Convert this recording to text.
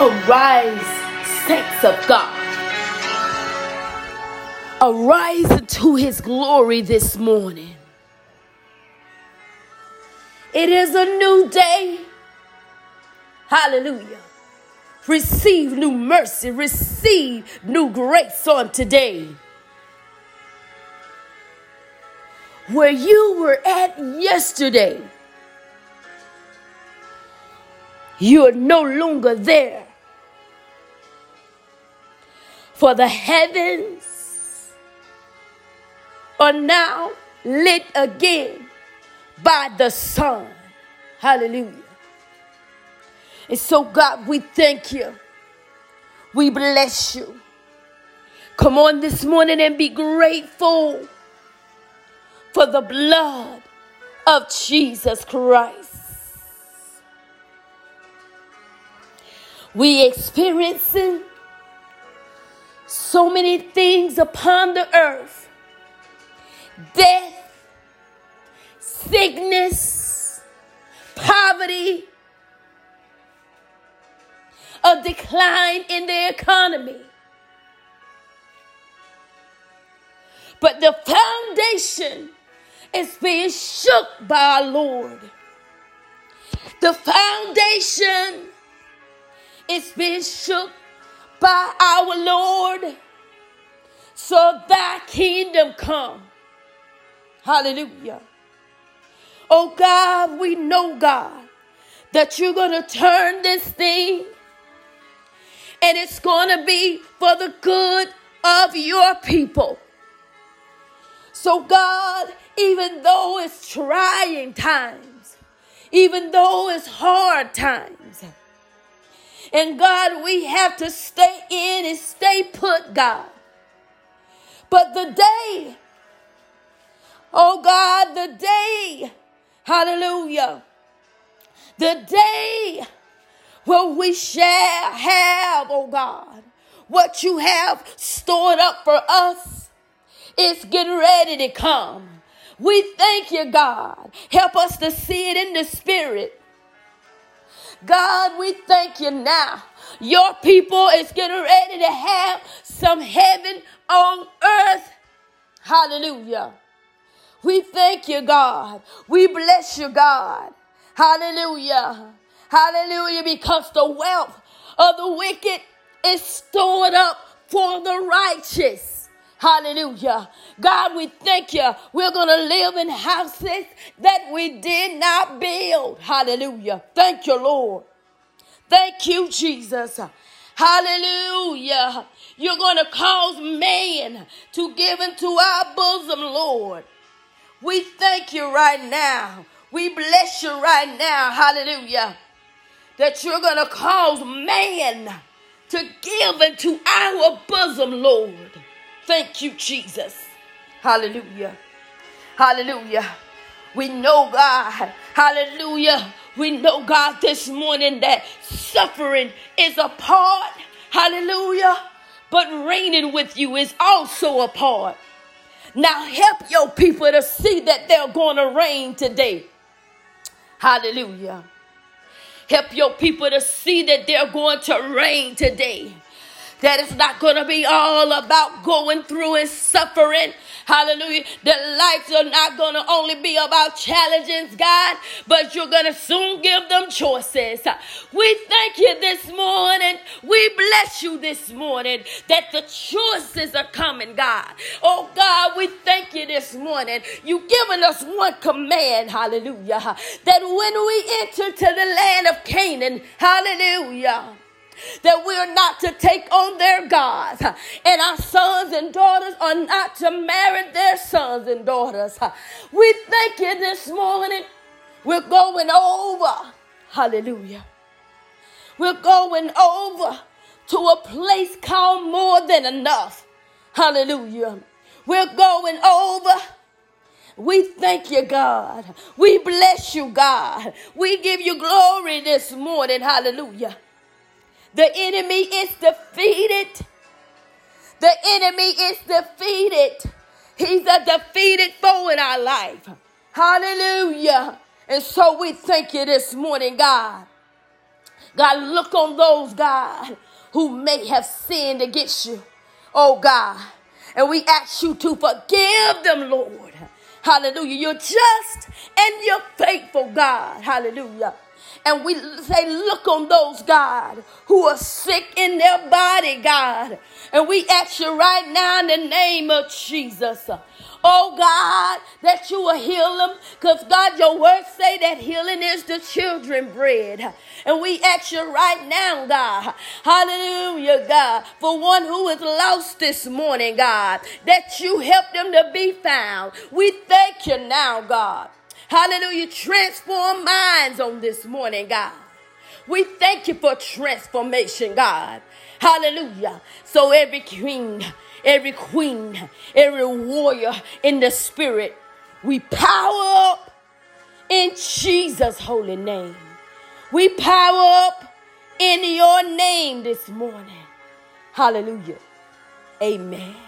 Arise, saints of God. Arise into his glory this morning. It is a new day. Hallelujah. Receive new mercy, receive new grace on today. Where you were at yesterday, you are no longer there. For the heavens are now lit again by the sun. Hallelujah. And so, God, we thank you. We bless you. Come on this morning and be grateful for the blood of Jesus Christ. We experiencing so many things upon the earth death, sickness, poverty, a decline in the economy. But the foundation is being shook by our Lord. The foundation is being shook by our Lord. So thy kingdom come. Hallelujah. Oh God, we know, God, that you're going to turn this thing and it's going to be for the good of your people. So, God, even though it's trying times, even though it's hard times, and God, we have to stay in and stay put, God. But the day, oh God, the day, hallelujah, the day where we shall have, oh God, what you have stored up for us is getting ready to come. We thank you, God. Help us to see it in the spirit. God, we thank you now. Your people is getting ready to have some heaven on earth. Hallelujah. We thank you, God. We bless you, God. Hallelujah. Hallelujah. Because the wealth of the wicked is stored up for the righteous. Hallelujah. God, we thank you. We're going to live in houses that we did not build. Hallelujah. Thank you, Lord. Thank you, Jesus. Hallelujah. You're going to cause man to give into our bosom, Lord. We thank you right now. We bless you right now. Hallelujah. That you're going to cause man to give into our bosom, Lord. Thank you, Jesus. Hallelujah. Hallelujah. We know, God. Hallelujah. We know, God, this morning that suffering is a part. Hallelujah. But reigning with you is also a part. Now help your people to see that they're going to reign today. Hallelujah. Help your people to see that they're going to reign today that it's not going to be all about going through and suffering. Hallelujah. That lives are not going to only be about challenges, God, but you're going to soon give them choices. We thank you this morning. We bless you this morning that the choices are coming, God. Oh, God, we thank you this morning. You've given us one command, hallelujah, that when we enter to the land of Canaan, hallelujah, that we are not to take on their gods, and our sons and daughters are not to marry their sons and daughters. We thank you this morning. We're going over. Hallelujah. We're going over to a place called more than enough. Hallelujah. We're going over. We thank you, God. We bless you, God. We give you glory this morning. Hallelujah. The enemy is defeated. The enemy is defeated. He's a defeated foe in our life. Hallelujah. And so we thank you this morning, God. God, look on those, God, who may have sinned against you. Oh, God. And we ask you to forgive them, Lord. Hallelujah. You're just and you're faithful, God. Hallelujah. And we say, look on those, God, who are sick in their body, God. And we ask you right now in the name of Jesus oh God, that you will heal them. Because God, your word say that healing is the children bread. And we ask you right now, God, hallelujah, God, for one who is lost this morning, God, that you help them to be found. We thank you now, God. Hallelujah. Transform minds on this morning, God. We thank you for transformation, God. Hallelujah. So every queen, every queen, every warrior in the spirit, we power up in Jesus' holy name. We power up in your name this morning. Hallelujah. Amen.